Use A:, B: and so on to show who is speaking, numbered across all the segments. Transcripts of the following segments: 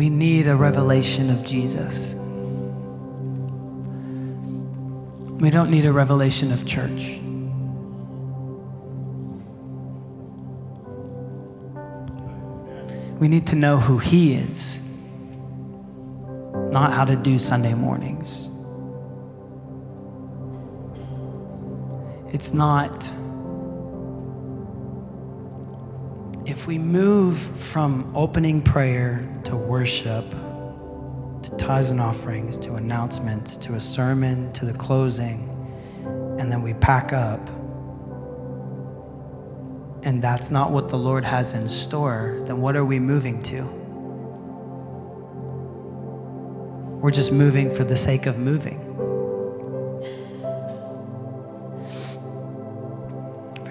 A: We need a revelation of Jesus. We don't need a revelation of church. We need to know who He is, not how to do Sunday mornings. It's not. If we move from opening prayer to worship, to tithes and offerings, to announcements, to a sermon, to the closing, and then we pack up, and that's not what the Lord has in store, then what are we moving to? We're just moving for the sake of moving.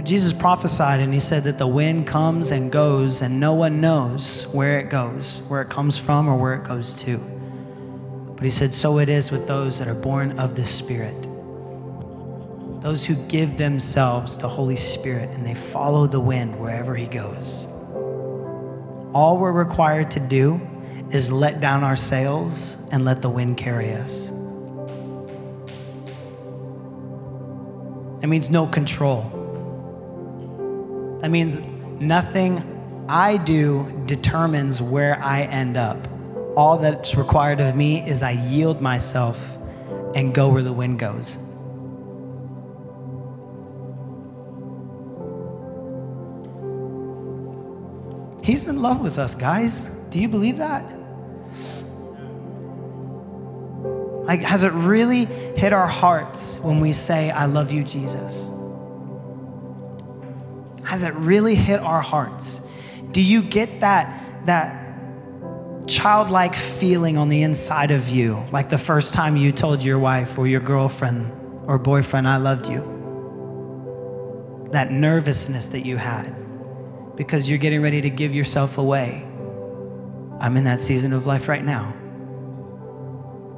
A: Jesus prophesied and he said that the wind comes and goes, and no one knows where it goes, where it comes from, or where it goes to. But he said, So it is with those that are born of the Spirit those who give themselves to Holy Spirit and they follow the wind wherever He goes. All we're required to do is let down our sails and let the wind carry us. That means no control. That means nothing I do determines where I end up. All that's required of me is I yield myself and go where the wind goes. He's in love with us, guys. Do you believe that? Like, has it really hit our hearts when we say, I love you, Jesus? Has it really hit our hearts? Do you get that, that childlike feeling on the inside of you, like the first time you told your wife or your girlfriend or boyfriend, I loved you? That nervousness that you had because you're getting ready to give yourself away. I'm in that season of life right now.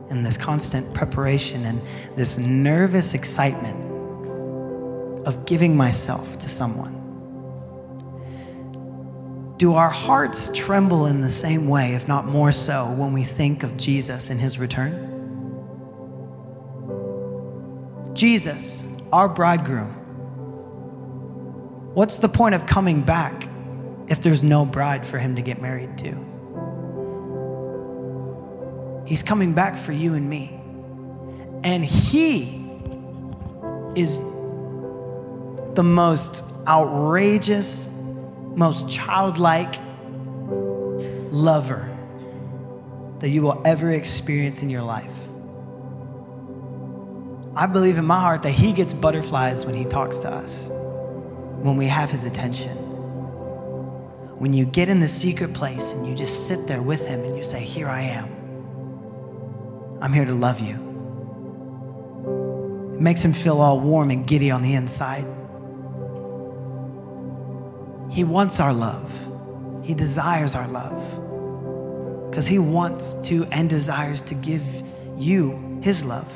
A: And this constant preparation and this nervous excitement of giving myself to someone. Do our hearts tremble in the same way, if not more so, when we think of Jesus and his return? Jesus, our bridegroom. What's the point of coming back if there's no bride for him to get married to? He's coming back for you and me. And he is the most outrageous, most childlike lover that you will ever experience in your life. I believe in my heart that he gets butterflies when he talks to us, when we have his attention. When you get in the secret place and you just sit there with him and you say, Here I am. I'm here to love you. It makes him feel all warm and giddy on the inside. He wants our love, he desires our love. Because he wants to and desires to give you his love.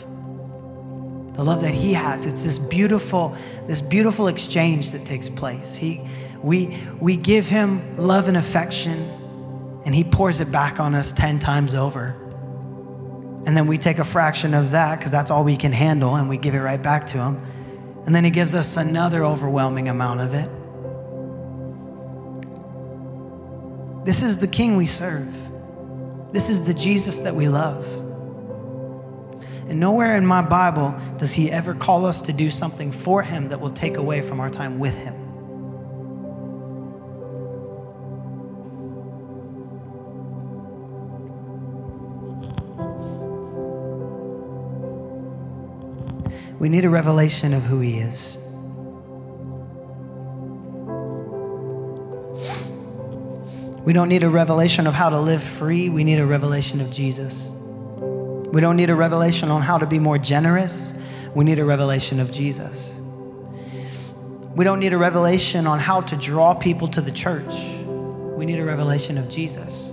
A: The love that he has. It's this beautiful this beautiful exchange that takes place. He we we give him love and affection and he pours it back on us 10 times over. And then we take a fraction of that because that's all we can handle and we give it right back to him. And then he gives us another overwhelming amount of it this is the king we serve this is the jesus that we love and nowhere in my Bible does he ever call us to do something for him that will take away from our time with him. We need a revelation of who he is. We don't need a revelation of how to live free. We need a revelation of Jesus. We don't need a revelation on how to be more generous. We need a revelation of Jesus. We don't need a revelation on how to draw people to the church. We need a revelation of Jesus.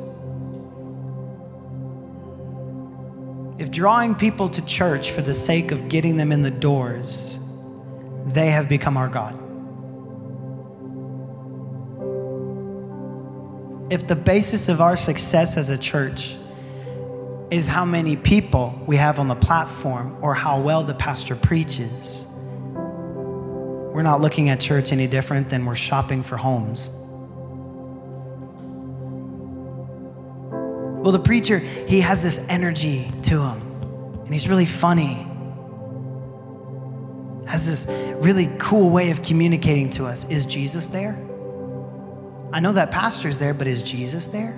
A: If drawing people to church for the sake of getting them in the doors, they have become our God. If the basis of our success as a church is how many people we have on the platform or how well the pastor preaches, we're not looking at church any different than we're shopping for homes. Well, the preacher, he has this energy to him, and he's really funny. Has this really cool way of communicating to us. Is Jesus there? I know that pastor's there, but is Jesus there?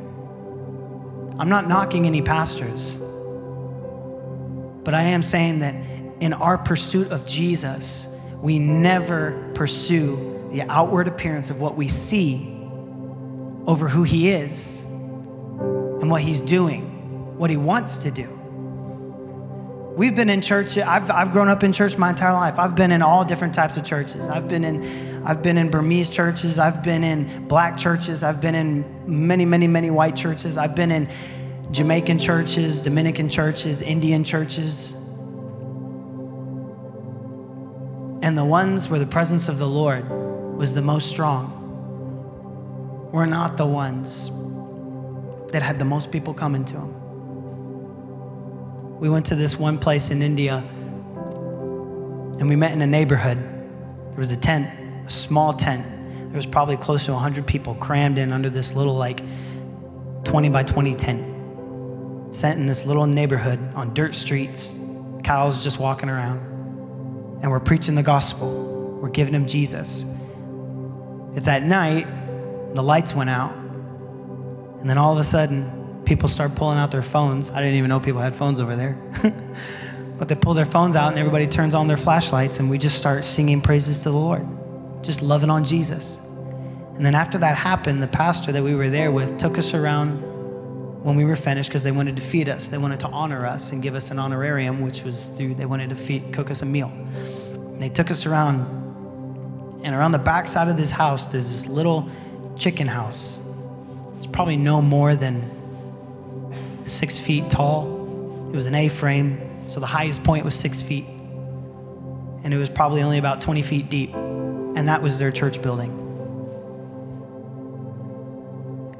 A: I'm not knocking any pastors, but I am saying that in our pursuit of Jesus, we never pursue the outward appearance of what we see over who he is and what he's doing, what he wants to do. We've been in church, I've, I've grown up in church my entire life. I've been in all different types of churches. I've been in I've been in Burmese churches, I've been in black churches, I've been in many, many, many white churches, I've been in Jamaican churches, Dominican churches, Indian churches. And the ones where the presence of the Lord was the most strong were not the ones that had the most people coming to them. We went to this one place in India and we met in a neighborhood. There was a tent a small tent. There was probably close to 100 people crammed in under this little, like, 20 by 20 tent. Sent in this little neighborhood on dirt streets, cows just walking around. And we're preaching the gospel. We're giving them Jesus. It's at night, the lights went out. And then all of a sudden, people start pulling out their phones. I didn't even know people had phones over there. but they pull their phones out and everybody turns on their flashlights and we just start singing praises to the Lord just loving on Jesus. And then after that happened, the pastor that we were there with took us around when we were finished because they wanted to feed us. They wanted to honor us and give us an honorarium, which was through, they wanted to feed, cook us a meal. And they took us around, and around the back side of this house, there's this little chicken house. It's probably no more than six feet tall. It was an A frame, so the highest point was six feet. And it was probably only about 20 feet deep and that was their church building.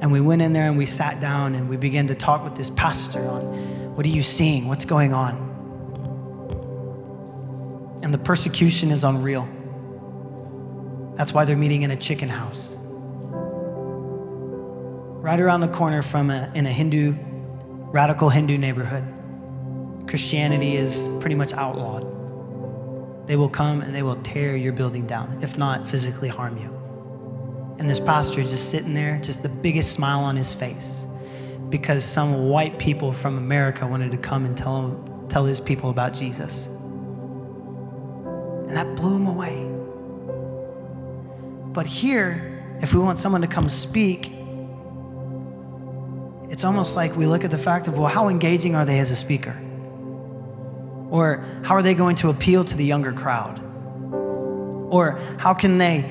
A: And we went in there and we sat down and we began to talk with this pastor on what are you seeing? What's going on? And the persecution is unreal. That's why they're meeting in a chicken house. Right around the corner from a, in a Hindu, radical Hindu neighborhood, Christianity is pretty much outlawed. They will come and they will tear your building down, if not physically harm you. And this pastor just sitting there, just the biggest smile on his face, because some white people from America wanted to come and tell him, tell his people about Jesus. And that blew him away. But here, if we want someone to come speak, it's almost like we look at the fact of, well, how engaging are they as a speaker? Or how are they going to appeal to the younger crowd? Or how can they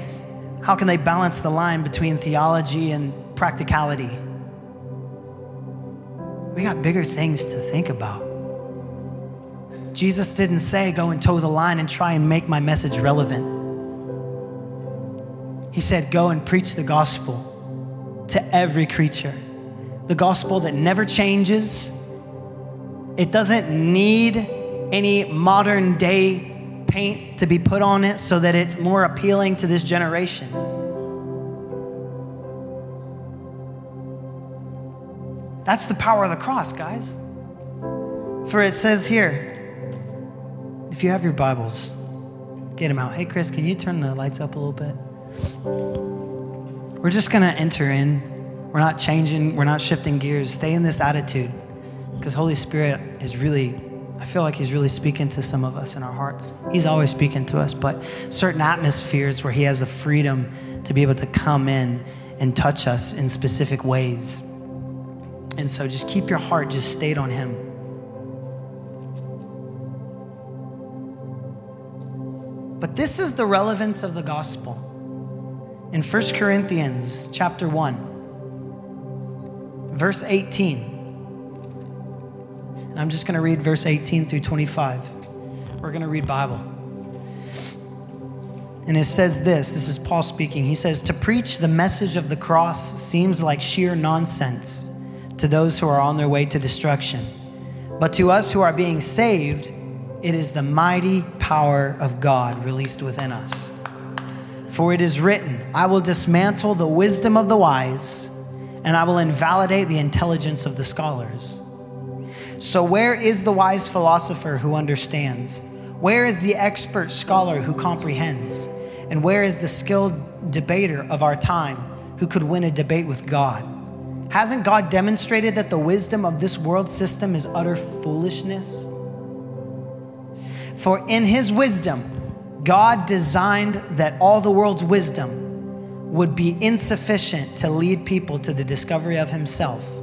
A: how can they balance the line between theology and practicality? We got bigger things to think about. Jesus didn't say, go and toe the line and try and make my message relevant. He said, go and preach the gospel to every creature. The gospel that never changes, it doesn't need any modern day paint to be put on it so that it's more appealing to this generation. That's the power of the cross, guys. For it says here, if you have your Bibles, get them out. Hey, Chris, can you turn the lights up a little bit? We're just going to enter in. We're not changing, we're not shifting gears. Stay in this attitude because Holy Spirit is really I feel like He's really speaking to some of us in our hearts. He's always speaking to us, but certain atmospheres where He has the freedom to be able to come in and touch us in specific ways. And so just keep your heart just stayed on Him. But this is the relevance of the gospel. In 1 Corinthians chapter 1, verse 18. And I'm just going to read verse 18 through 25. We're going to read Bible. And it says this this is Paul speaking. He says, To preach the message of the cross seems like sheer nonsense to those who are on their way to destruction. But to us who are being saved, it is the mighty power of God released within us. For it is written, I will dismantle the wisdom of the wise, and I will invalidate the intelligence of the scholars. So, where is the wise philosopher who understands? Where is the expert scholar who comprehends? And where is the skilled debater of our time who could win a debate with God? Hasn't God demonstrated that the wisdom of this world system is utter foolishness? For in his wisdom, God designed that all the world's wisdom would be insufficient to lead people to the discovery of himself.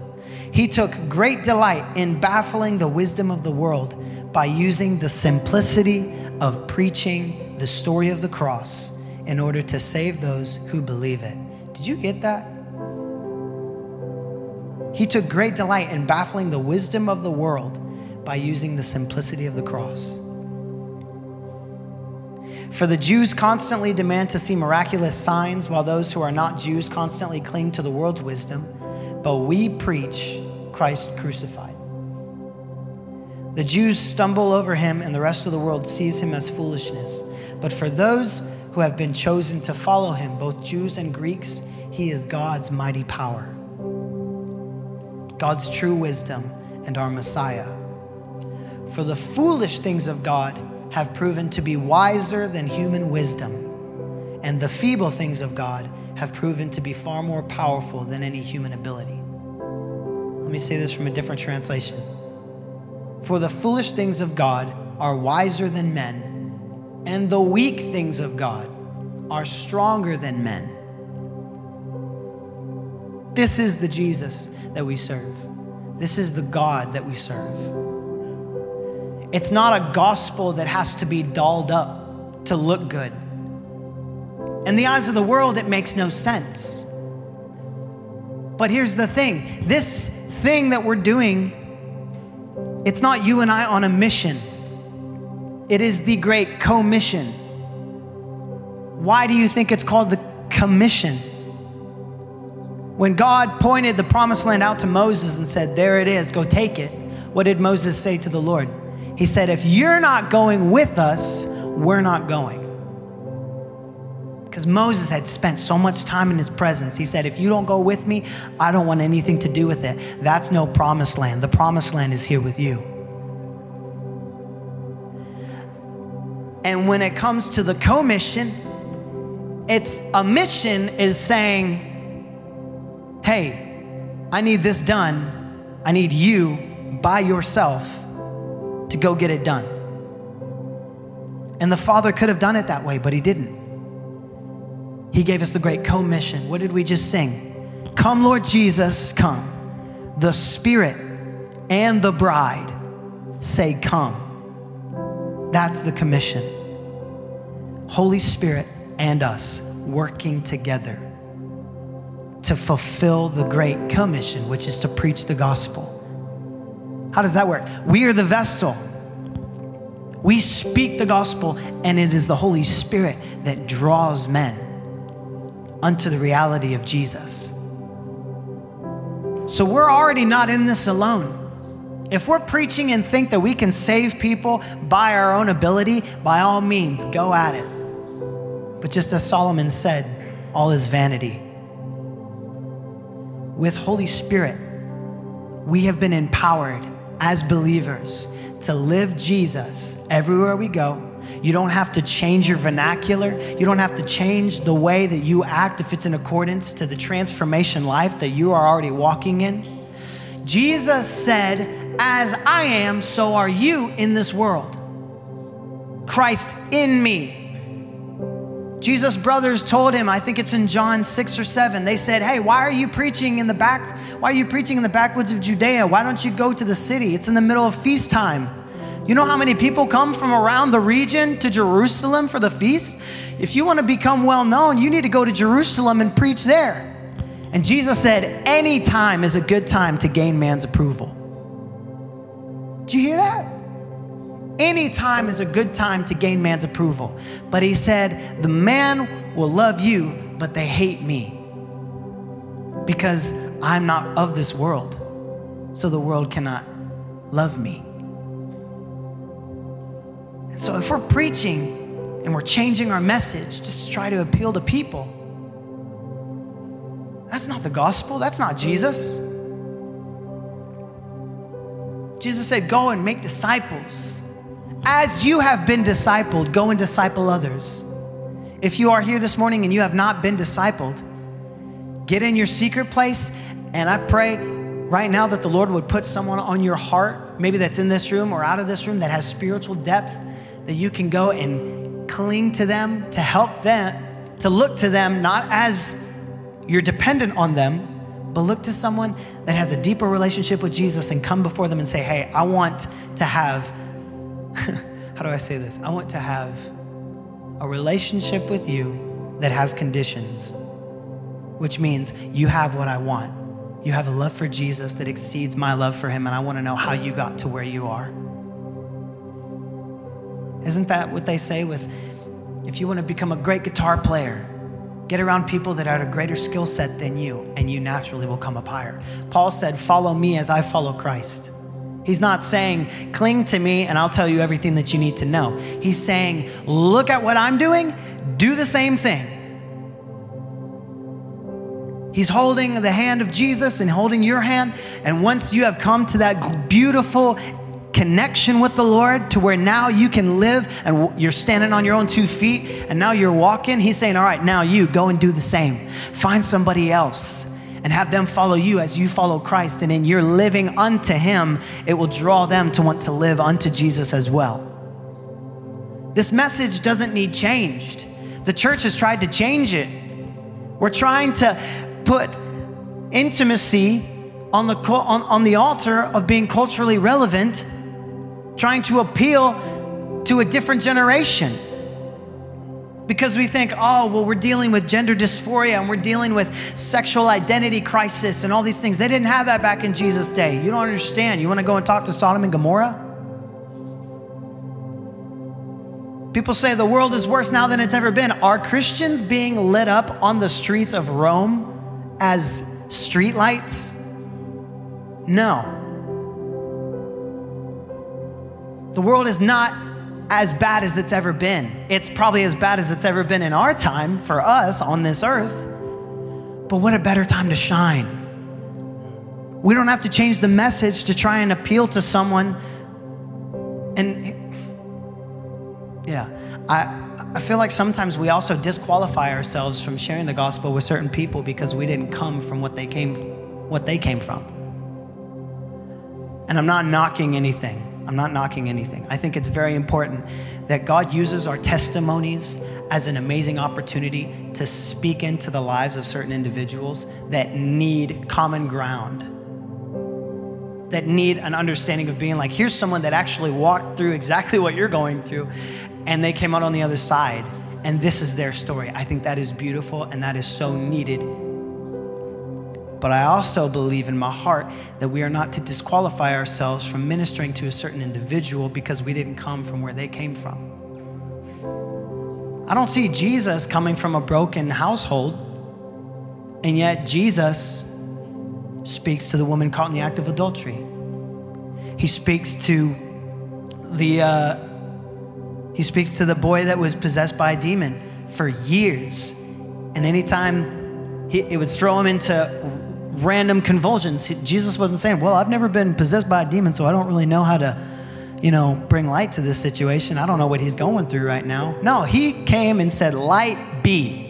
A: He took great delight in baffling the wisdom of the world by using the simplicity of preaching the story of the cross in order to save those who believe it. Did you get that? He took great delight in baffling the wisdom of the world by using the simplicity of the cross. For the Jews constantly demand to see miraculous signs, while those who are not Jews constantly cling to the world's wisdom. But we preach Christ crucified. The Jews stumble over him, and the rest of the world sees him as foolishness. But for those who have been chosen to follow him, both Jews and Greeks, he is God's mighty power, God's true wisdom, and our Messiah. For the foolish things of God have proven to be wiser than human wisdom, and the feeble things of God have proven to be far more powerful than any human ability. Let me say this from a different translation. For the foolish things of God are wiser than men, and the weak things of God are stronger than men. This is the Jesus that we serve. This is the God that we serve. It's not a gospel that has to be dolled up to look good. In the eyes of the world, it makes no sense. But here's the thing this thing that we're doing it's not you and I on a mission, it is the great commission. Why do you think it's called the commission? When God pointed the promised land out to Moses and said, There it is, go take it, what did Moses say to the Lord? He said, If you're not going with us, we're not going. Because Moses had spent so much time in his presence. He said, If you don't go with me, I don't want anything to do with it. That's no promised land. The promised land is here with you. And when it comes to the commission, it's a mission is saying, Hey, I need this done. I need you by yourself to go get it done. And the Father could have done it that way, but He didn't. He gave us the great commission. What did we just sing? Come, Lord Jesus, come. The Spirit and the bride say, Come. That's the commission. Holy Spirit and us working together to fulfill the great commission, which is to preach the gospel. How does that work? We are the vessel. We speak the gospel, and it is the Holy Spirit that draws men unto the reality of Jesus. So we're already not in this alone. If we're preaching and think that we can save people by our own ability, by all means, go at it. But just as Solomon said, all is vanity. With Holy Spirit, we have been empowered as believers to live Jesus everywhere we go you don't have to change your vernacular. You don't have to change the way that you act if it's in accordance to the transformation life that you are already walking in. Jesus said, As I am, so are you in this world. Christ in me. Jesus' brothers told him, I think it's in John 6 or 7, they said, Hey, why are you preaching in the back? Why are you preaching in the backwoods of Judea? Why don't you go to the city? It's in the middle of feast time. You know how many people come from around the region to Jerusalem for the feast? If you want to become well known, you need to go to Jerusalem and preach there. And Jesus said, Any time is a good time to gain man's approval. Do you hear that? Any time is a good time to gain man's approval. But he said, The man will love you, but they hate me because I'm not of this world. So the world cannot love me. So if we're preaching and we're changing our message just to try to appeal to people, that's not the gospel. That's not Jesus. Jesus said, Go and make disciples. As you have been discipled, go and disciple others. If you are here this morning and you have not been discipled, get in your secret place and I pray right now that the Lord would put someone on your heart, maybe that's in this room or out of this room, that has spiritual depth, that you can go and cling to them, to help them, to look to them, not as you're dependent on them, but look to someone that has a deeper relationship with Jesus and come before them and say, Hey, I want to have, how do I say this? I want to have a relationship with you that has conditions, which means you have what I want. You have a love for Jesus that exceeds my love for him, and I want to know how you got to where you are. Isn't that what they say with if you want to become a great guitar player, Get around people that are at a greater skill set than you, and you naturally will come up higher. Paul said, Follow me as I follow Christ. He's not saying, Cling to me and I'll tell you everything that you need to know. He's saying, Look at what I'm doing, do the same thing. He's holding the hand of Jesus and holding your hand. And once you have come to that beautiful connection with the Lord to where now you can live and you're standing on your own two feet and now you're walking. He's saying, All right, now you go and do the same. Find somebody else and have them follow you as you follow Christ. And in your living unto Him, it will draw them to want to live unto Jesus as well. This message doesn't need changed. The church has tried to change it. We're trying to put intimacy on the, on, on the altar of being culturally relevant trying to appeal to a different generation. Because we think, oh, well, we're dealing with gender dysphoria and we're dealing with sexual identity crisis and all these things. They didn't have that back in Jesus' day. You don't understand. You want to go and talk to Sodom and Gomorrah? People say the world is worse now than it's ever been. Are Christians being lit up on the streets of Rome as streetlights? No. The world is not as bad as it's ever been. It's probably as bad as it's ever been in our time for us on this earth. But what a better time to shine. We don't have to change the message to try and appeal to someone. And yeah, I, I feel like sometimes we also disqualify ourselves from sharing the gospel with certain people because we didn't come from what they came what they came from. And I'm not knocking anything. I'm not knocking anything. I think it's very important that God uses our testimonies as an amazing opportunity to speak into the lives of certain individuals that need common ground, that need an understanding of being like, here's someone that actually walked through exactly what you're going through, and they came out on the other side, and this is their story. I think that is beautiful, and that is so needed but I also believe in my heart that we are not to disqualify ourselves from ministering to a certain individual because we didn't come from where they came from. I don't see Jesus coming from a broken household, and yet Jesus speaks to the woman caught in the act of adultery. He speaks to the uh, he speaks to the boy that was possessed by a demon for years, and anytime he, it would throw him into random convulsions. Jesus wasn't saying, Well, I've never been possessed by a demon, so I don't really know how to, you know, bring light to this situation. I don't know what he's going through right now. No, he came and said, Light be.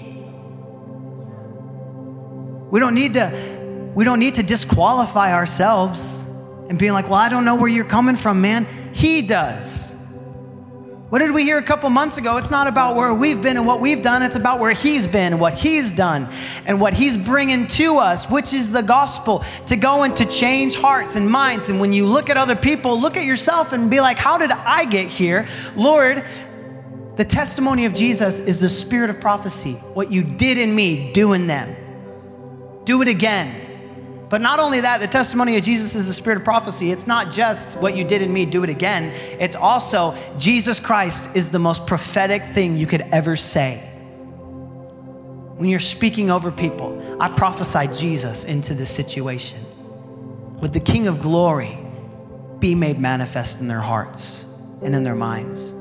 A: We don't need to, we don't need to disqualify ourselves and being like, Well, I don't know where you're coming from, man. He does. What did we hear a couple months ago? It's not about where we've been and what we've done, it's about where He's been and what He's done and what He's bringing to us, which is the gospel to go and to change hearts and minds. And when you look at other people, look at yourself and be like, How did I get here? Lord, the testimony of Jesus is the spirit of prophecy. What you did in me, do in them. Do it again. But not only that, the testimony of Jesus is the spirit of prophecy. It's not just what you did in me, do it again. It's also Jesus Christ is the most prophetic thing you could ever say. When you're speaking over people, I prophesy Jesus into this situation. Would the King of glory be made manifest in their hearts and in their minds?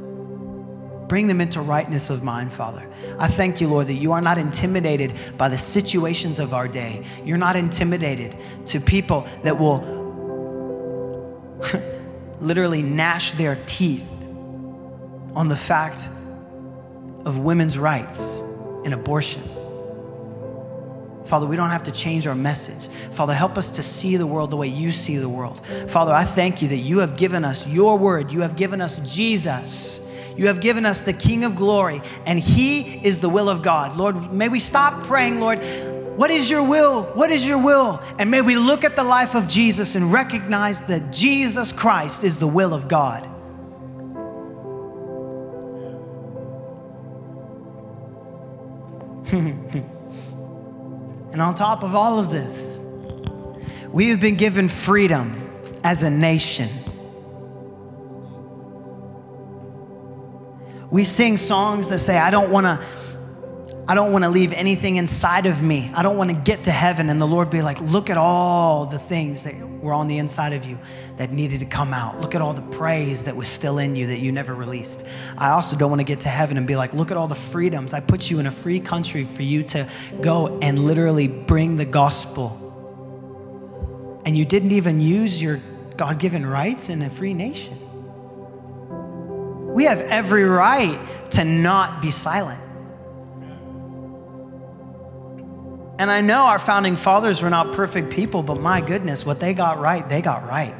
A: Bring them into rightness of mind, Father. I thank you, Lord, that you are not intimidated by the situations of our day. You're not intimidated to people that will literally gnash their teeth on the fact of women's rights and abortion. Father, we don't have to change our message. Father, help us to see the world the way you see the world. Father, I thank you that you have given us your word, you have given us Jesus you have given us the King of glory, and He is the will of God. Lord, may we stop praying, Lord, what is your will? What is your will? And may we look at the life of Jesus and recognize that Jesus Christ is the will of God. and on top of all of this, we have been given freedom as a nation. We sing songs that say, I don't want to. I don't want to leave anything inside of me. I don't want to get to heaven and the Lord be like, look at all the things that were on the inside of you that needed to come out. Look at all the praise that was still in you that you never released. I also don't want to get to heaven and be like, look at all the freedoms. I put you in a free country for you to go and literally bring the gospel. And you didn't even use your God given rights in a free nation. We have every right to not be silent. And I know our founding fathers were not perfect people, but my goodness, what they got right, they got right.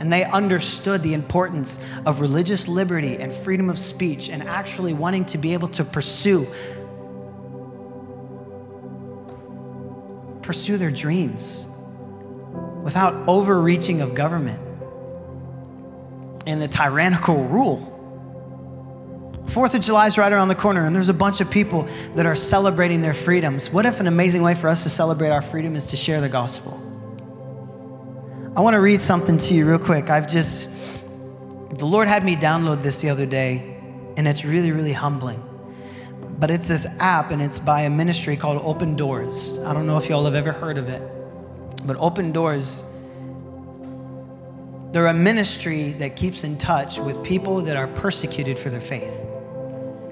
A: And they understood the importance of religious liberty and freedom of speech and actually wanting to be able to pursue pursue their dreams without overreaching of government and a tyrannical rule. Fourth of July is right around the corner, and there's a bunch of people that are celebrating their freedoms. What if an amazing way for us to celebrate our freedom is to share the gospel? I want to read something to you real quick. I've just, the Lord had me download this the other day, and it's really, really humbling. But it's this app, and it's by a ministry called Open Doors. I don't know if y'all have ever heard of it, but Open Doors they're a ministry that keeps in touch with people that are persecuted for their faith.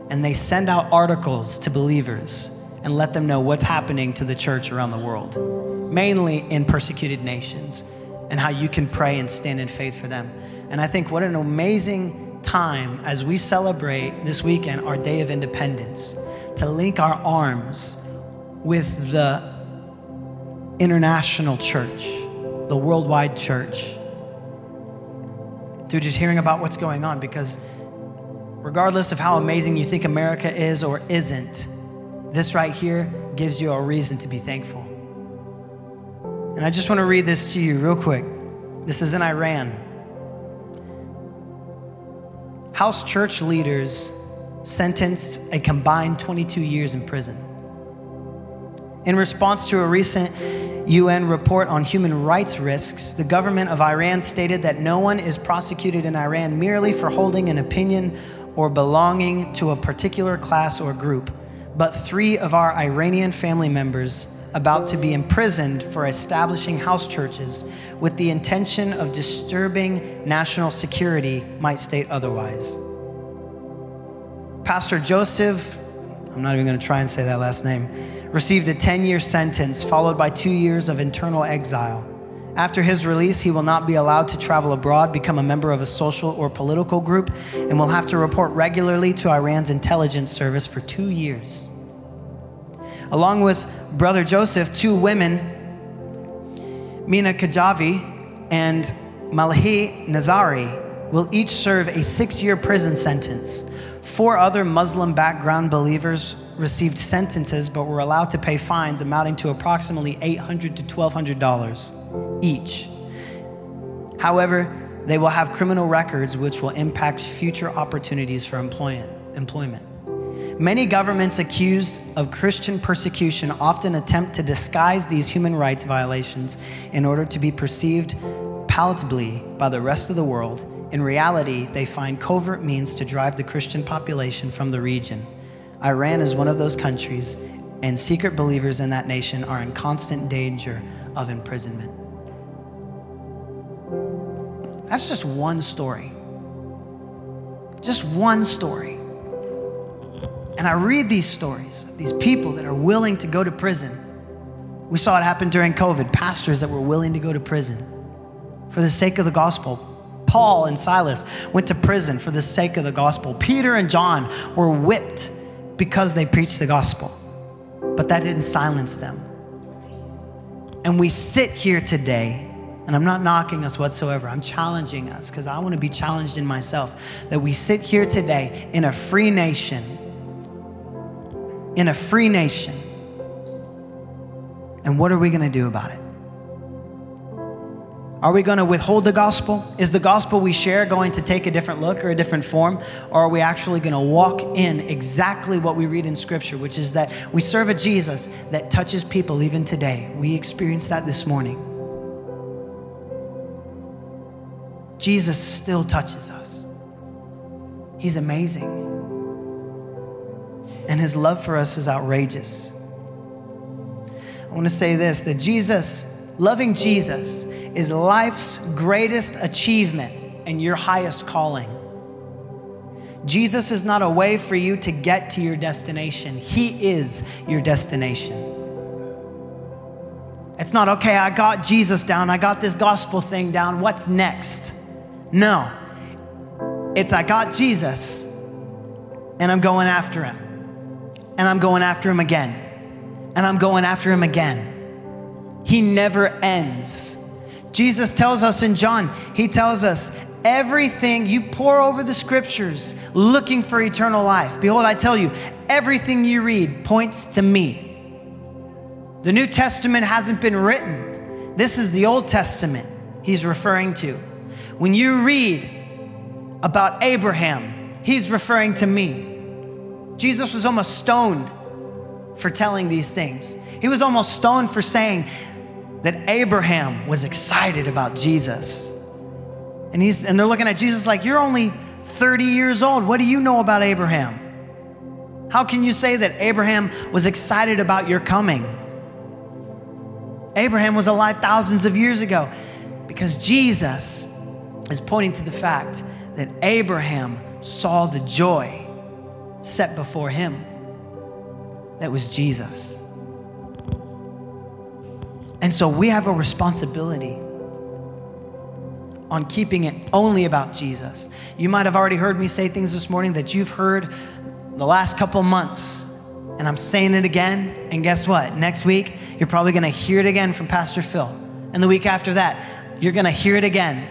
A: And they send out articles to believers and let them know what's happening to the church around the world, mainly in persecuted nations, and how you can pray and stand in faith for them. And I think what an amazing time as we celebrate this weekend our Day of Independence to link our arms with the international church, the worldwide church through just hearing about what's going on because regardless of how amazing you think America is or isn't, this right here gives you a reason to be thankful. And I just want to read this to you real quick. This is in Iran. House church leaders sentenced a combined 22 years in prison. In response to a recent UN report on human rights risks, the government of Iran stated that no one is prosecuted in Iran merely for holding an opinion or belonging to a particular class or group, but three of our Iranian family members about to be imprisoned for establishing house churches with the intention of disturbing national security might state otherwise. Pastor Joseph, I'm not even going to try and say that last name received a 10 year sentence, followed by two years of internal exile. After his release, he will not be allowed to travel abroad, become a member of a social or political group, and will have to report regularly to Iran's intelligence service for two years. Along with brother Joseph, two women, Mina Kajavi and Malhi Nazari, will each serve a six year prison sentence. Four other Muslim background believers received sentences but were allowed to pay fines amounting to approximately $800 to $1,200 each. However, they will have criminal records which will impact future opportunities for employment. Many governments accused of Christian persecution often attempt to disguise these human rights violations in order to be perceived palatably by the rest of the world. In reality, they find covert means to drive the Christian population from the region. Iran is one of those countries, and secret believers in that nation are in constant danger of imprisonment. That's just one story. Just one story. And I read these stories, these people that are willing to go to prison. We saw it happen during COVID, pastors that were willing to go to prison for the sake of the gospel. Paul and Silas went to prison for the sake of the gospel. Peter and John were whipped because they preached the gospel, but that didn't silence them. And we sit here today and I'm not knocking us whatsoever. I'm challenging us because I want to be challenged in myself that we sit here today in a free nation in a free nation. And what are we going to do about it? Are we going to withhold the gospel? Is the gospel we share going to take a different look or a different form? Or are we actually going to walk in exactly what we read in Scripture, which is that we serve a Jesus that touches people even today? We experienced that this morning. Jesus still touches us, He's amazing and his love for us is outrageous. I want to say this that Jesus, loving Jesus, is life's greatest achievement and your highest calling. Jesus is not a way for you to get to your destination, He is your destination. It's not, okay, I got Jesus down, I got this gospel thing down, what's next? No. It's, I got Jesus and I'm going after Him and I'm going after him again. And I'm going after him again. He never ends. Jesus tells us in John, he tells us, everything you pour over the scriptures looking for eternal life. Behold, I tell you, everything you read points to me. The New Testament hasn't been written. This is the Old Testament he's referring to. When you read about Abraham, he's referring to me. Jesus was almost stoned for telling these things. He was almost stoned for saying that Abraham was excited about Jesus. And, he's, and they're looking at Jesus like, You're only 30 years old. What do you know about Abraham? How can you say that Abraham was excited about your coming? Abraham was alive thousands of years ago because Jesus is pointing to the fact that Abraham saw the joy set before him. That was Jesus. And so we have a responsibility on keeping it only about Jesus. You might have already heard me say things this morning that you've heard the last couple months, and I'm saying it again. And guess what? Next week, you're probably gonna hear it again from Pastor Phil. And the week after that, you're gonna hear it again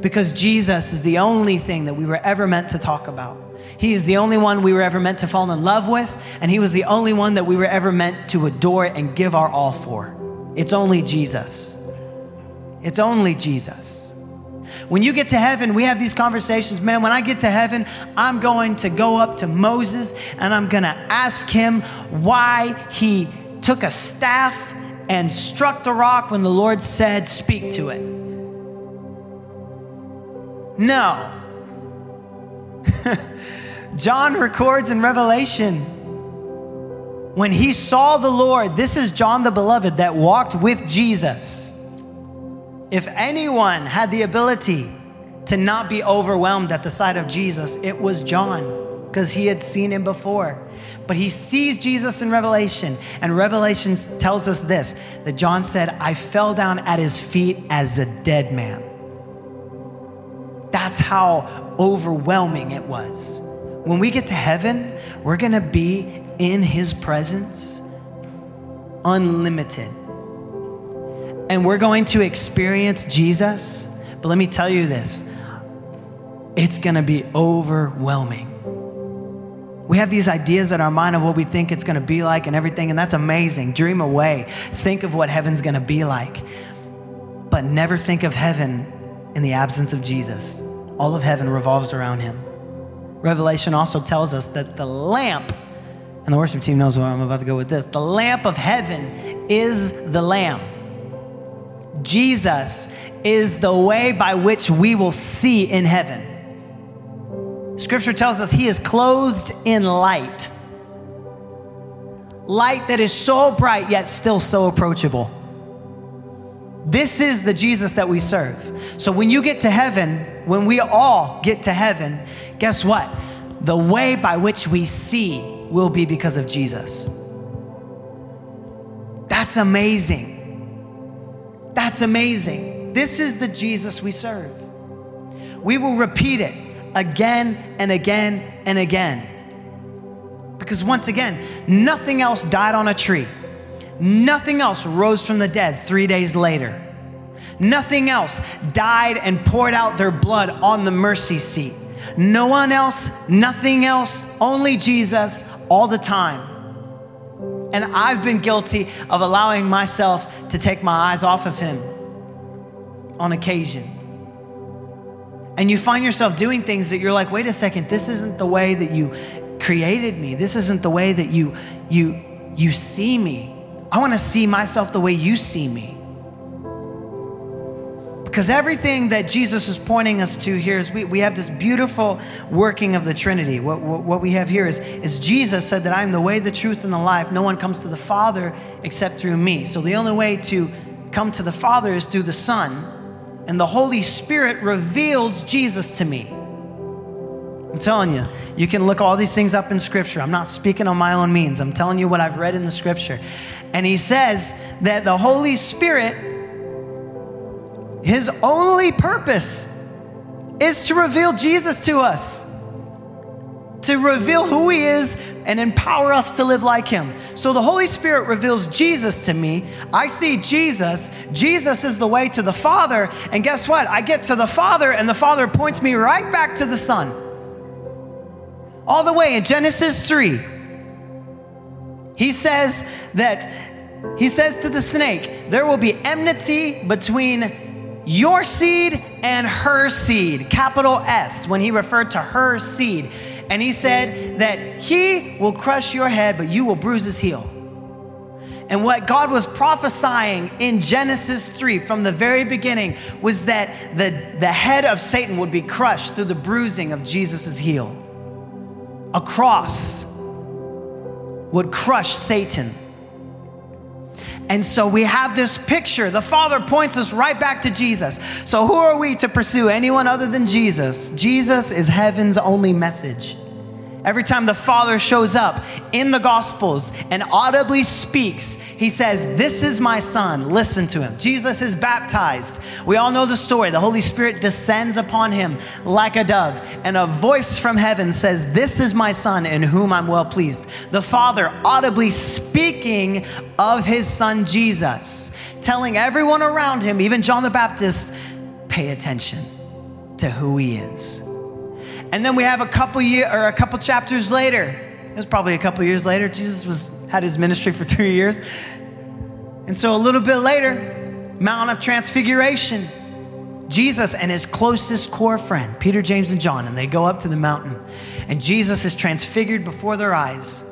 A: because Jesus is the only thing that we were ever meant to talk about. He is the only one we were ever meant to fall in love with, and He was the only one that we were ever meant to adore and give our all for. It's only Jesus. It's only Jesus. When you get to heaven, we have these conversations. Man, when I get to heaven, I'm going to go up to Moses and I'm going to ask him why he took a staff and struck the rock when the Lord said, Speak to it. No. John records in Revelation when he saw the Lord, this is John the beloved that walked with Jesus. If anyone had the ability to not be overwhelmed at the sight of Jesus, it was John because he had seen him before. But he sees Jesus in Revelation, and Revelation tells us this that John said, I fell down at his feet as a dead man. That's how overwhelming it was. When we get to heaven, we're to be in his presence unlimited. And we're going to experience Jesus. But let me tell you this it's going to be overwhelming. We have these ideas in our mind of what we think it's going to be like and everything, and that's amazing. Dream away. Think of what heaven's going to be like. But never think of heaven in the absence of Jesus. All of heaven revolves around him. Revelation also tells us that the lamp And the worship team knows where I'm about to go with this. The lamp of heaven is the lamb. Jesus is the way by which we will see in heaven. Scripture tells us he is clothed in light. Light that is so bright yet still so approachable. This is the Jesus that we serve. So when you get to heaven, when we all get to heaven, guess what? The way by which we see will be because of Jesus. That's amazing. That's amazing. This is the Jesus we serve. We will repeat it again and again and again. Because once again, nothing else died on a tree. Nothing else rose from the dead three days later. Nothing else died and poured out their blood on the mercy seat. No one else, nothing else, only Jesus all the time. And I've been guilty of allowing myself to take my eyes off of him on occasion. And you find yourself doing things that you're like, wait a second, this isn't the way that you created me. This isn't the way that you you you see me. I want to see myself the way you see me. Because everything that Jesus is pointing us to here is we, we have this beautiful working of the Trinity. What, what, what we have here is, is Jesus said that I am the way, the truth, and the life. No one comes to the Father except through me. So the only way to come to the Father is through the Son. And the Holy Spirit reveals Jesus to me. I'm telling you, you can look all these things up in Scripture. I'm not speaking on my own means. I'm telling you what I've read in the Scripture. And he says that the Holy Spirit his only purpose is to reveal Jesus to us, to reveal who He is and empower us to live like Him. So the Holy Spirit reveals Jesus to me. I see Jesus. Jesus is the way to the Father. And guess what? I get to the Father, and the Father points me right back to the Son. All the way in Genesis 3. He says that, He says to the snake, there will be enmity between your seed and her seed, capital S, when he referred to her seed. And he said that he will crush your head, but you will bruise his heel. And what God was prophesying in Genesis 3 from the very beginning was that the, the head of Satan would be crushed through the bruising of Jesus' heel. A cross would crush Satan. And so we have this picture. The Father points us right back to Jesus. So who are we to pursue anyone other than Jesus? Jesus is heaven's only message. Every time the Father shows up in the Gospels and audibly speaks, he says, This is my son, listen to him. Jesus is baptized. We all know the story. The Holy Spirit descends upon him like a dove, and a voice from heaven says, This is my son in whom I'm well pleased. The Father audibly speaking of his son Jesus, telling everyone around him, even John the Baptist, pay attention to who he is. And then we have a couple year or a couple chapters later. It was probably a couple years later. Jesus was had his ministry for 2 years. And so a little bit later, Mount of Transfiguration, Jesus and his closest core friend, Peter, James, and John, and they go up to the mountain. And Jesus is transfigured before their eyes.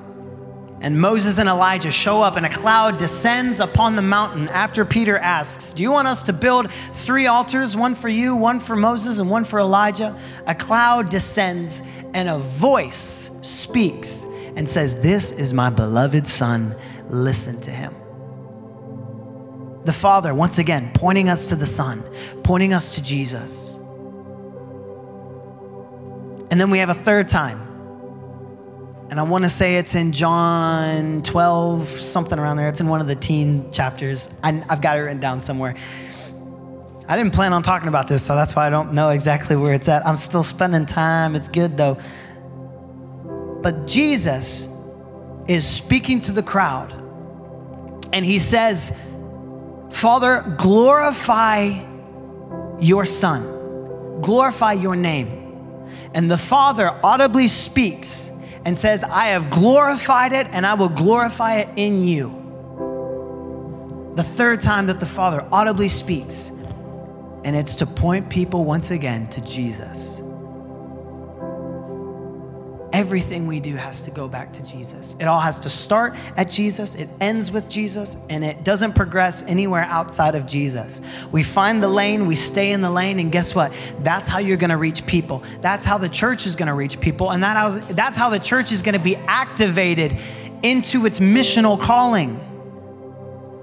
A: And Moses and Elijah show up, and a cloud descends upon the mountain after Peter asks, Do you want us to build three altars, one for you, one for Moses, and one for Elijah? A cloud descends, and a voice speaks and says, This is my beloved Son, listen to him. The Father, once again, pointing us to the Son, pointing us to Jesus. And then we have a third time and I want to say it's in John 12, something around there. It's in one of the teen chapters. I, have got it written down somewhere. I didn't plan on talking about this, so that's why I don't know exactly where it's at. I'm still spending time. It's good though. But Jesus is speaking to the crowd, and he says, Father, glorify your Son, glorify your name. And the Father audibly speaks and says, I have glorified it and I will glorify it in you. The third time that the Father audibly speaks, and it's to point people once again to Jesus. Everything we do has to go back to Jesus. It all has to start at Jesus, it ends with Jesus, and it doesn't progress anywhere outside of Jesus. We find the lane, we stay in the lane, and guess what? That's how you're gonna reach people. That's how the church is gonna reach people, and that that's how the church is gonna be activated into its missional calling.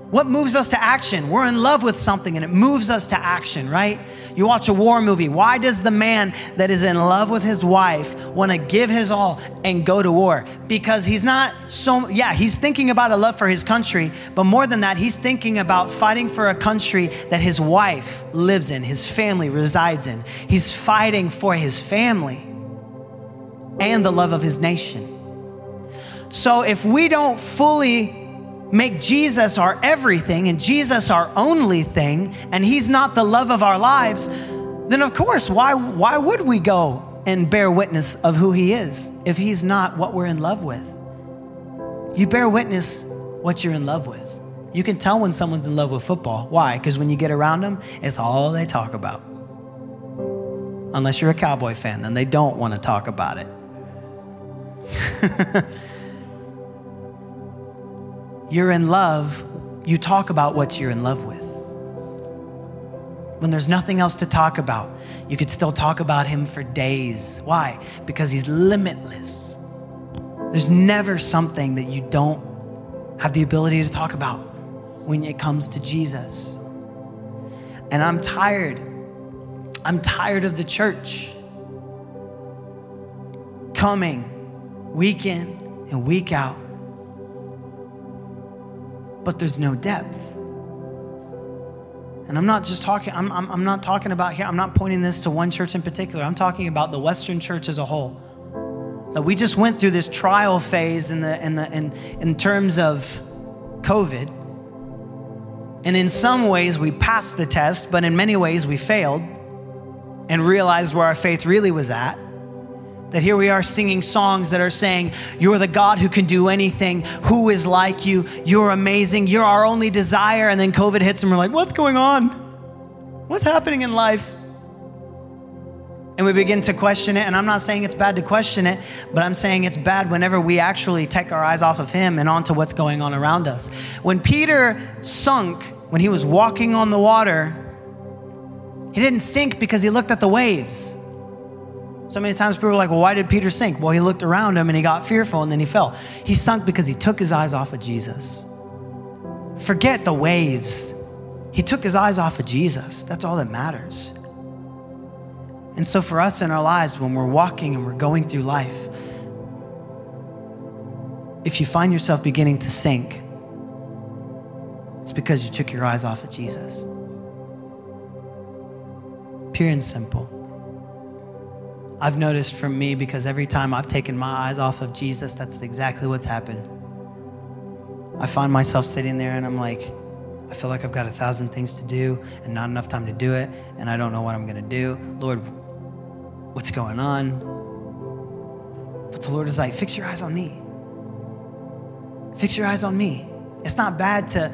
A: What moves us to action? We're in love with something and it moves us to action, right? You watch a war movie. Why does the man that is in love with his wife want to give his all and go to war? Because he's not so, yeah, he's thinking about a love for his country, but more than that, he's thinking about fighting for a country that his wife lives in, his family resides in. He's fighting for his family and the love of his nation. So if we don't fully make Jesus our everything and Jesus our only thing, and He's not the love of our lives, then of course, why, why would we go and bear witness of who He is if He's not what we're in love with? You bear witness what you're in love with. You can tell when someone's in love with football. Why? Because when you get around them, it's all they talk about. Unless you're a Cowboy fan, then they don't want to talk about it. you're in love, you talk about what you're in love with. When there's nothing else to talk about, you could still talk about him for days. Why? Because he's limitless. There's never something that you don't have the ability to talk about when it comes to Jesus. And I'm tired. I'm tired of the church coming week in and week out but there's no depth. And I'm not just talking, I'm, I'm, I'm, not talking about here, I'm not pointing this to one church in particular. I'm talking about the Western church as a whole. That we just went through this trial phase in, the, in, the, in, in terms of COVID. And in some ways, we passed the test, but in many ways, we failed and realized where our faith really was at. That here we are singing songs that are saying, You're the God who can do anything. Who is like you? You're amazing. You're our only desire. And then COVID hits and we're like, What's going on? What's happening in life? And we begin to question it. And I'm not saying it's bad to question it, but I'm saying it's bad whenever we actually take our eyes off of Him and onto what's going on around us. When Peter sunk, when he was walking on the water, he didn't sink because he looked at the waves. So many times people are like, well, why did Peter sink? Well, he looked around him and he got fearful and then he fell. He sunk because he took his eyes off of Jesus. Forget the waves. He took his eyes off of Jesus. That's all that matters. And so, for us in our lives, when we're walking and we're going through life, if you find yourself beginning to sink, it's because you took your eyes off of Jesus. Pure and simple. I've noticed from me because every time I've taken my eyes off of Jesus, that's exactly what's happened. I find myself sitting there and I'm like, I feel like I've got a thousand things to do and not enough time to do it, and I don't know what I'm gonna do. Lord, what's going on? But the Lord is like, fix your eyes on me. Fix your eyes on me. It's not bad to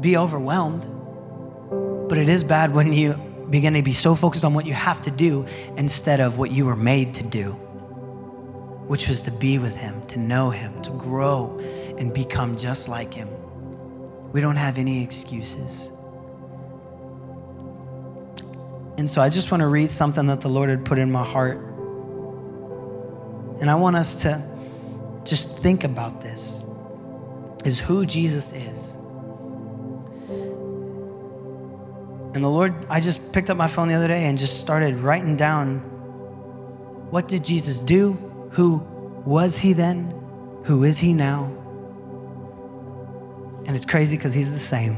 A: be overwhelmed, but it is bad when you begin to be so focused on what you have to do instead of what you were made to do, which was to be with Him, to know Him, to grow and become just like Him. We don't have any excuses. And so I just want to read something that the Lord had put in my heart. And I want us to just think about this is who Jesus is. And the Lord, I just picked up my phone the other day and just started writing down what did Jesus do? Who was he then? Who is he now? And it's crazy because he's the same.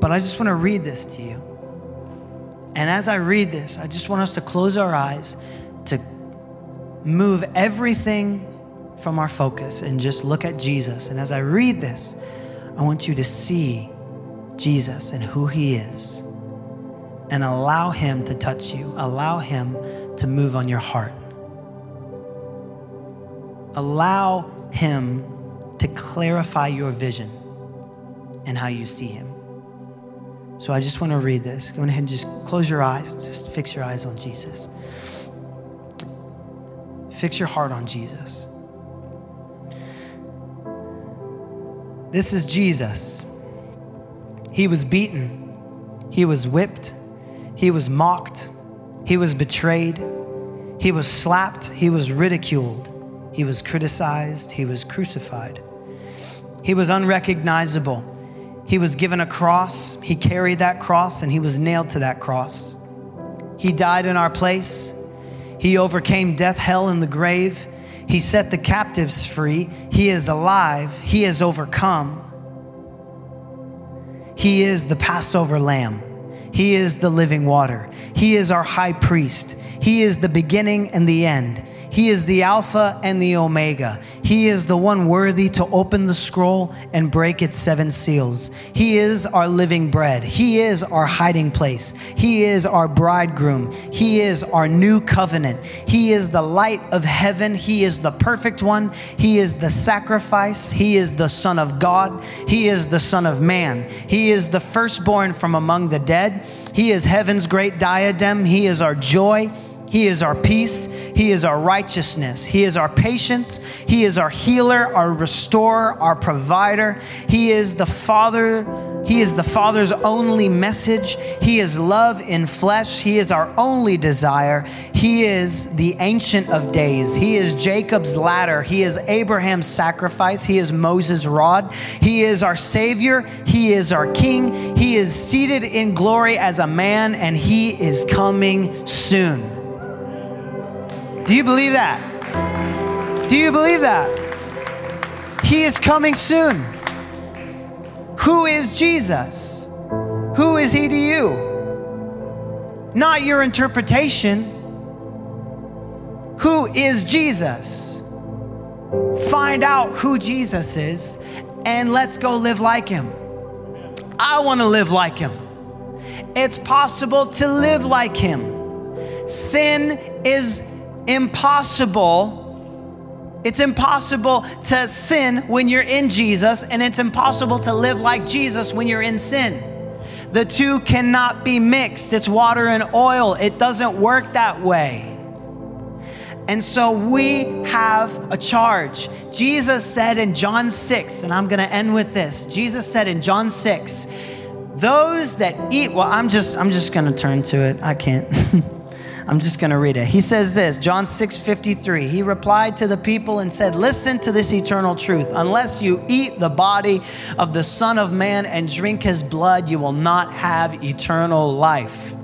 A: But I just want to read this to you. And as I read this, I just want us to close our eyes, to move everything from our focus and just look at Jesus. And as I read this, I want you to see Jesus and who He is and allow Him to touch you, allow Him to move on your heart. Allow Him to clarify your vision and how you see Him. So I just want to read this. Go ahead and just close your eyes, just fix your eyes on Jesus. Fix your heart on Jesus. This is Jesus. He was beaten, he was whipped, he was mocked, he was betrayed, he was slapped, he was ridiculed, he was criticized, he was crucified. He was unrecognizable. He was given a cross, he carried that cross, and he was nailed to that cross. He died in our place. He overcame death, hell, and the grave. He set the captives free. He is alive. He has overcome. He is the Passover lamb. He is the living water. He is our high priest. He is the beginning and the end. He is the Alpha and the Omega. He is the one worthy to open the scroll and break its seven seals. He is our living bread. He is our hiding place. He is our bridegroom. He is our new covenant. He is the light of heaven. He is the perfect one. He is the sacrifice. He is the Son of God. He is the Son of Man. He is the firstborn from among the dead. He is heaven's great diadem. He is our joy. He is our peace. He is our righteousness. He is our patience. He is our healer, our restorer, our provider. He is the Father. He is the Father's only message. He is love in flesh. He is our only desire. He is the Ancient of Days. He is Jacob's ladder. He is Abraham's sacrifice. He is Moses' rod. He is our Savior. He is our King. He is seated in glory as a man, and He is coming soon. Do you believe that? Do you believe that? He is coming soon. Who is Jesus? Who is he to you? Not your interpretation. Who is Jesus? Find out who Jesus is and let's go live like him. I want to live like him. It's possible to live like him. Sin is impossible. It's impossible to sin when you're in Jesus, and it's impossible to live like Jesus when you're in sin. The two cannot be mixed. It's water and oil. It doesn't work that way. And so we have a charge. Jesus said in John 6, and I'm going to end with this. Jesus said in John 6, those that eat, well, I'm just I'm just going to turn to it. I can't. I'm just going to read it. He says this, John 6 53. He replied to the people and said, Listen to this eternal truth. Unless you eat the body of the Son of Man and drink his blood, you will not have eternal life.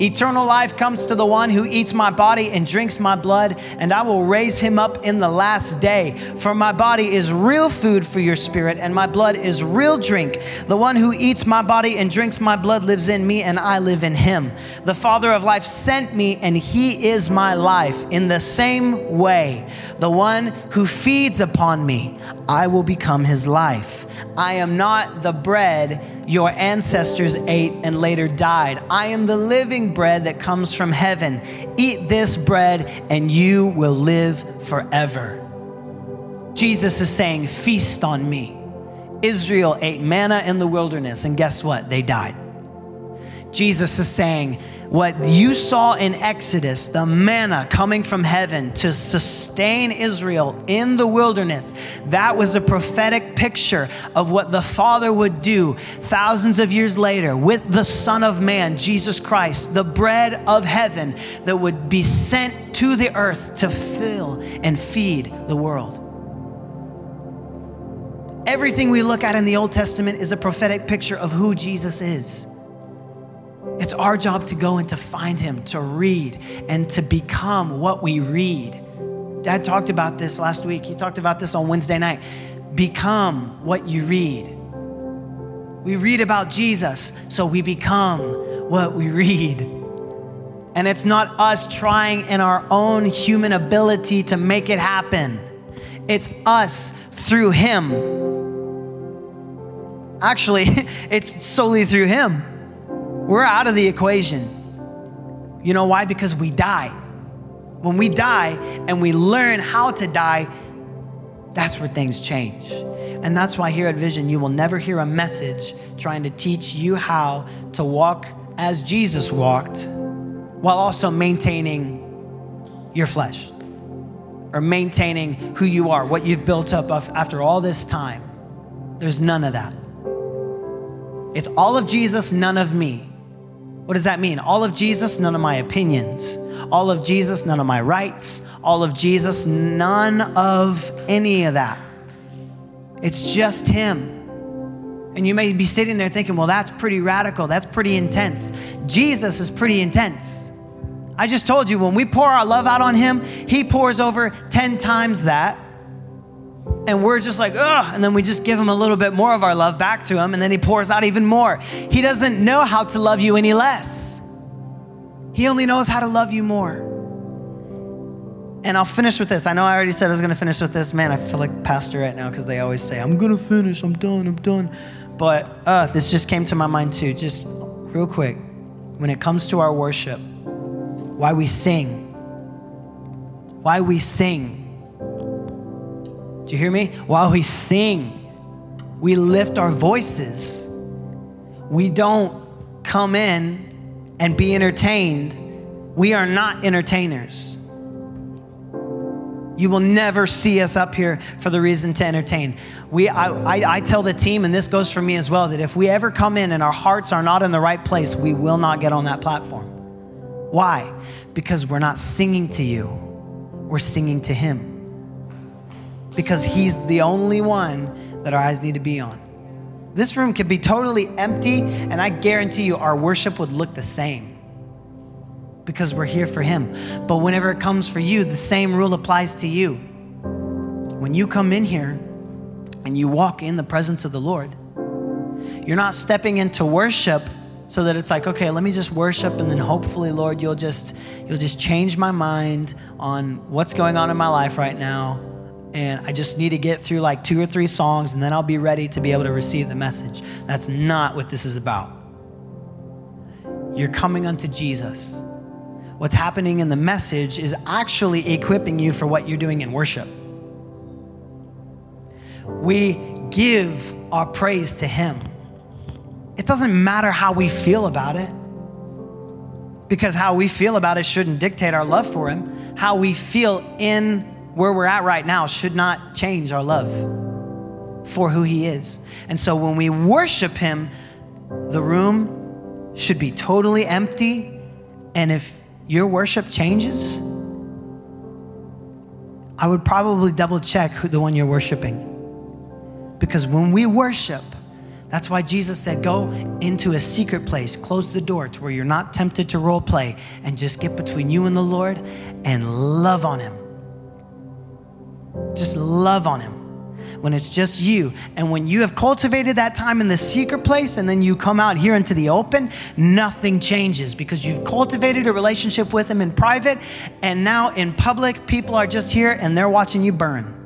A: Eternal life comes to the one who eats my body and drinks my blood, and I will raise him up in the last day. For my body is real food for your spirit, and my blood is real drink. The one who eats my body and drinks my blood lives in me, and I live in him. The Father of life sent me, and he is my life. In the same way, the one who feeds upon me, I will become his life. I am not the bread your ancestors ate and later died. I am the living bread that comes from heaven. Eat this bread and you will live forever. Jesus is saying, Feast on me. Israel ate manna in the wilderness, and guess what? They died. Jesus is saying, what you saw in Exodus, the manna coming from heaven to sustain Israel in the wilderness, that was a prophetic picture of what the Father would do thousands of years later with the Son of Man, Jesus Christ, the bread of heaven that would be sent to the earth to fill and feed the world. Everything we look at in the Old Testament is a prophetic picture of who Jesus is. It's our job to go and to find him, to read, and to become what we read. Dad talked about this last week. He talked about this on Wednesday night. Become what you read. We read about Jesus, so we become what we read. And it's not us trying in our own human ability to make it happen, it's us through Him. Actually, it's solely through Him. We're out of the equation. You know why? Because we die. When we die and we learn how to die, that's where things change. And that's why here at Vision, you will never hear a message trying to teach you how to walk as Jesus walked while also maintaining your flesh. or maintaining who you are, what you've built up after all this time. There's none of that. It's all of Jesus, none of me. What does that mean? All of Jesus, none of my opinions. All of Jesus, none of my rights. All of Jesus, none of any of that. It's just Him. And you may be sitting there thinking, well, that's pretty radical. That's pretty intense. Jesus is pretty intense. I just told you, when we pour our love out on Him, He pours over 10 times that. And we're just like, ugh. And then we just give Him a little bit more of our love back to Him. And then He pours out even more. He doesn't know how to love you any less, He only knows how to love you more. And I'll finish with this. I know I already said I was going to finish with this. Man, I feel like pastor right now because they always say, I'm going to finish. I'm done. I'm done. But uh, this just came to my mind too. Just real quick. When it comes to our worship, why we sing, why we sing. Do you hear me? While we sing, we lift our voices. We don't come in and be entertained. We are not entertainers. You will never see us up here for the reason to entertain. We, I, I, I, tell the team, and this goes for me as well, that if we ever come in and our hearts are not in the right place, we will not get on that platform. Why? Because we're not singing to you, we're singing to Him. Because He's the only one that our eyes need to be on. This room could be totally empty, and I guarantee you our worship would look the same because we're here for Him. But whenever it comes for you, the same rule applies to you. When you come in here and you walk in the presence of the Lord, you're not stepping into worship so that it's like okay let me just worship and then hopefully lord you'll just you'll just change my mind on what's going on in my life right now and i just need to get through like two or three songs and then i'll be ready to be able to receive the message that's not what this is about you're coming unto jesus what's happening in the message is actually equipping you for what you're doing in worship. We give our praise to Him. It doesn't matter how we feel about it, because how we feel about it shouldn't dictate our love for Him. How we feel in where we're at right now should not change our love for who He is. And so when we worship Him, the room should be totally empty. And if your worship changes, I would probably double check who the one you're worshiping. Because when we worship, that's why Jesus said, Go into a secret place, close the door to where you're not tempted to role play, and just get between you and the Lord and love on Him. Just love on Him when it's just you. And when you have cultivated that time in the secret place and then you come out here into the open, nothing changes because you've cultivated a relationship with Him in private. And now in public, people are just here and they're watching you burn.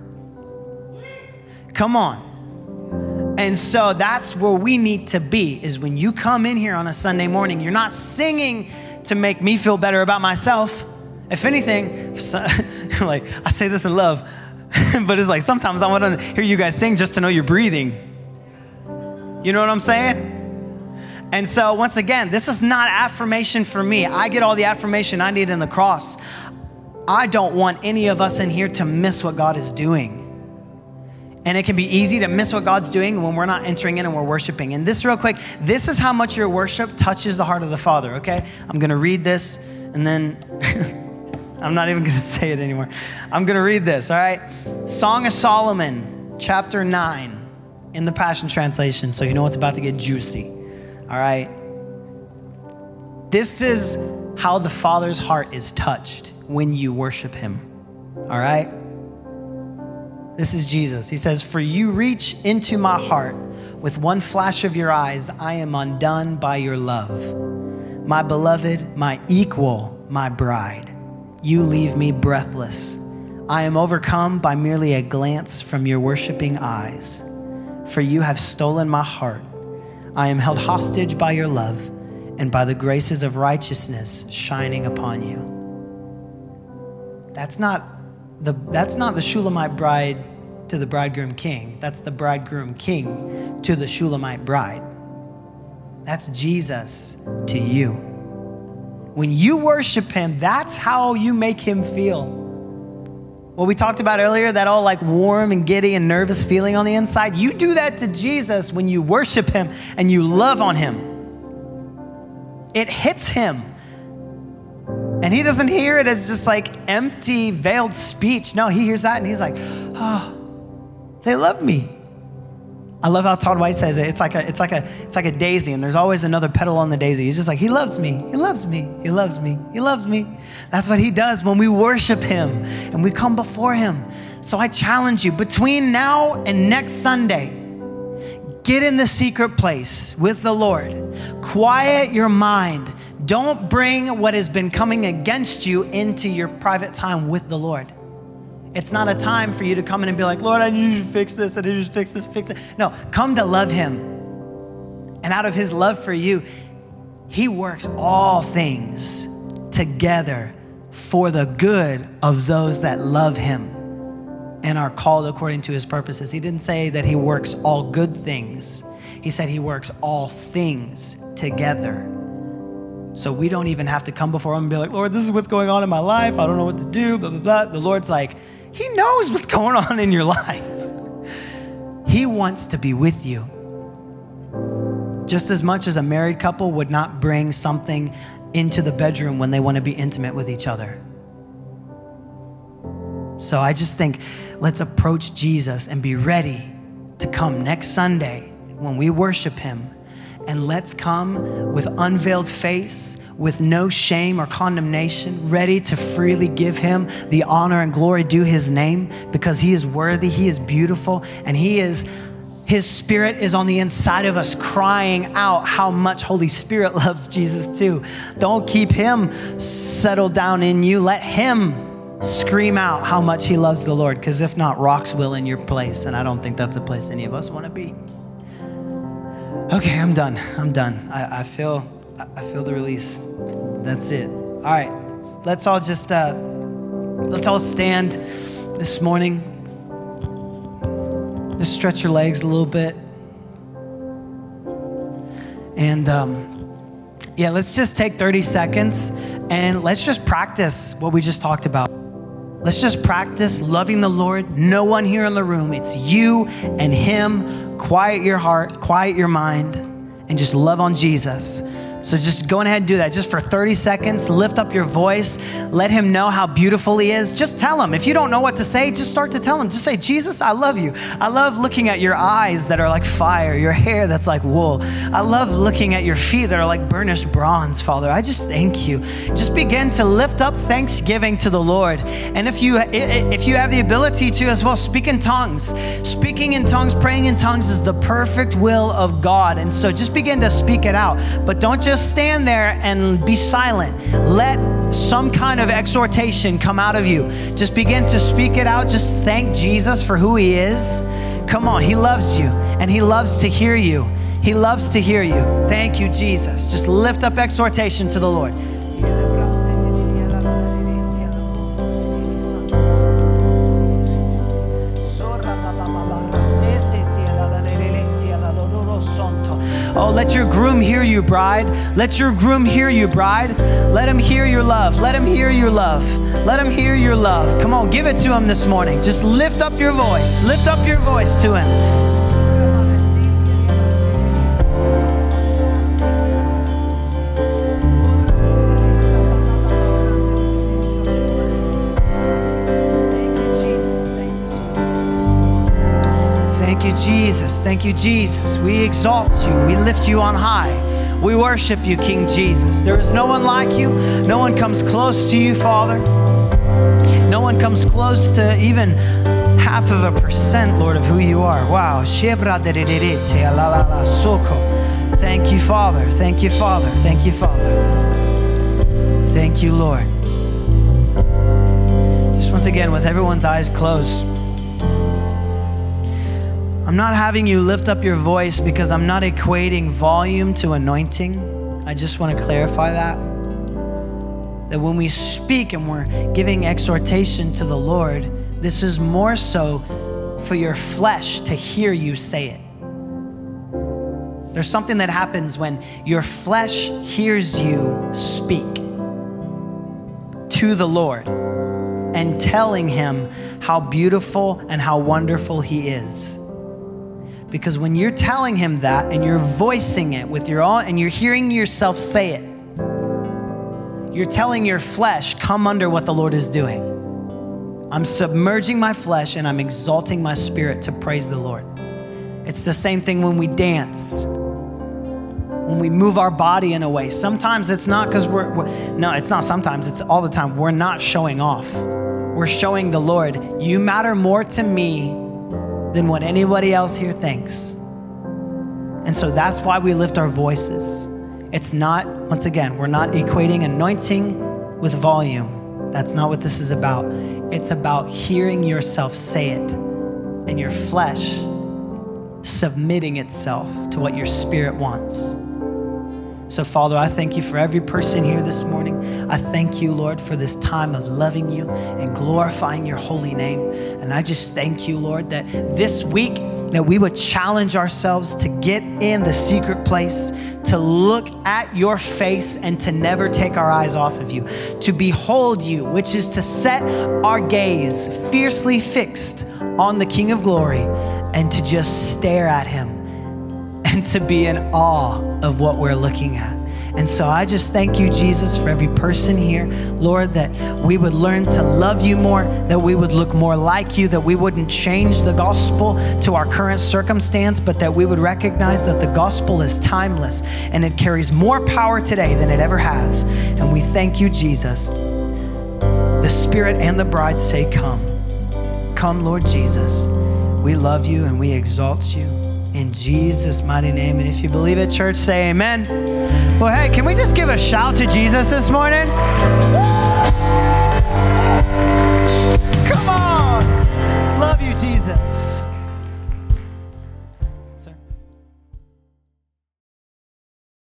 A: Come on. And so that's where we need to be is when you come in here on a Sunday morning, you're not singing to make me feel better about myself. If anything, like I say this in love, but it's like sometimes I want to hear you guys sing just to know you're breathing. You know what I'm saying? And so, once again, this is not affirmation for me. I get all the affirmation I need in the cross. I don't want any of us in here to miss what God is doing. And it can be easy to miss what God's doing when we're not entering in and we're worshiping. And this, real quick, this is how much your worship touches the heart of the Father, okay? I'm gonna read this and then. I'm not even going to say it anymore. I'm going to read this, all right? Song of Solomon, chapter 9, in the Passion Translation, so you know it's about to get juicy, all right? This is how the Father's heart is touched when you worship Him, all right? This is Jesus. He says, For you reach into my heart with one flash of your eyes, I am undone by your love. My beloved, my equal, my bride you leave me breathless. I am overcome by merely a glance from your worshiping eyes. For you have stolen my heart. I am held hostage by your love and by the graces of righteousness shining upon you. That's not the, that's not the Shulamite bride to the bridegroom king. That's the bridegroom king to the Shulamite bride. That's Jesus to you. When you worship Him, that's how you make Him feel. what we talked about earlier, that all like warm and giddy and nervous feeling on the inside, you do that to Jesus when you worship him and you love on him. It hits him. And he doesn't hear it as just like empty, veiled speech. No, he hears that and he's like, oh, they love me. I love how Todd White says it. It's like a, it's like a, it's like a daisy, and there's always another petal on the daisy. He's just like, He loves me, He loves me, He loves me, He loves me. That's what He does when we worship Him and we come before Him. So I challenge you between now and next Sunday, get in the secret place with the Lord. Quiet your mind. Don't bring what has been coming against you into your private time with the Lord. It's not a time for you to come in and be like, Lord, I need you to fix this, I need you to fix this, fix it. No, come to love Him. And out of His love for you, He works all things together for the good of those that love Him and are called according to His purposes. He didn't say that He works all good things, He said He works all things together. So we don't even have to come before Him and be like, Lord, this is what's going on in my life. I don't know what to do, blah, blah, blah. The Lord's like, he knows what's going on in your life. He wants to be with you. Just as much as a married couple would not bring something into the bedroom when they want to be intimate with each other. So I just think let's approach Jesus and be ready to come next Sunday when we worship Him. And let's come with unveiled face with no shame or condemnation, ready to freely give him the honor and glory due his name because he is worthy, he is beautiful, and he is his spirit is on the inside of us crying out how much Holy Spirit loves Jesus too. Don't keep him settled down in you. Let him scream out how much he loves the Lord because if not, rocks will in your place. And I don't think that's a place any of us want to be. Okay, I'm done. I'm done. I, I feel I feel the release. That's it. All right, let's all just uh, let's all stand this morning. Just stretch your legs a little bit, and um, yeah, let's just take 30 seconds and let's just practice what we just talked about. Let's just practice loving the Lord. No one here in the room. It's you and Him. Quiet your heart, quiet your mind, and just love on Jesus. So just go ahead and do that. Just for 30 seconds, lift up your voice. Let him know how beautiful he is. Just tell him. If you don't know what to say, just start to tell him. Just say, Jesus, I love you. I love looking at your eyes that are like fire, your hair that's like wool. I love looking at your feet that are like burnished bronze, Father. I just thank you. Just begin to lift up thanksgiving to the Lord. And if you if you have the ability to as well, speak in tongues. Speaking in tongues, praying in tongues is the perfect will of God. And so just begin to speak it out. But don't just just stand there and be silent. Let some kind of exhortation come out of you. Just begin to speak it out. Just thank Jesus for who He is. Come on, He loves you and He loves to hear you. He loves to hear you. Thank you, Jesus. Just lift up exhortation to the Lord. Oh, let your groom hear you, bride. Let your groom hear you, bride. Let him hear your love. Let him hear your love. Let him hear your love. Come on, give it to him this morning. Just lift up your voice. Lift up your voice to him. Jesus. Thank you, Jesus. We exalt you. We lift you on high. We worship you, King Jesus. There is no one like you. No one comes close to you, Father. No one comes close to even half of a percent, Lord, of who you are. Wow. Thank you, Father. Thank you, Father. Thank you, Father. Thank you, Lord. Just once again, with everyone's eyes closed. I'm not having you lift up your voice because I'm not equating volume to anointing. I just want to clarify that. That when we speak and we're giving exhortation to the Lord, this is more so for your flesh to hear you say it. There's something that happens when your flesh hears you speak to the Lord. and telling him how beautiful and how wonderful he is. Because when you're telling him that and you're voicing it with your own, and you're hearing yourself say it, you're telling your flesh, come under what the Lord is doing. I'm submerging my flesh and I'm exalting my spirit to praise the Lord. It's the same thing when we dance, when we move our body in a way. Sometimes it's not because we're, we're, no, it's not sometimes, it's all the time. We're not showing off. We're showing the Lord, you matter more to me than what anybody else here thinks. And so that's why we lift our voices. It's not, once again, we're not equating anointing with volume. That's not what this is about. It's about hearing yourself say it and your flesh submitting itself to what your spirit wants. So, Father, I thank you for every person here this morning. I thank you, Lord, for this time of loving you and glorifying your holy name. And I just thank you, Lord, that this week that we would challenge ourselves to get in the secret place, to look at your face and to never take our eyes off of you, to behold you, which is to set our gaze fiercely fixed on the King of Glory and to just stare at him and to be in awe of what we're looking at. And so I just thank you, Jesus, for every person here. Lord, that we would learn to love you more, that we would look more like you, that we wouldn't change the gospel to our current circumstance, but that we would recognize that the gospel is timeless and it carries more power today than it ever has. And we thank you, Jesus. The Spirit and the bride say, Come. Come, Lord Jesus. We love you and we exalt you in Jesus' mighty name. And if you believe it, church, say amen. Well, hey, can we just give a shout to Jesus this morning?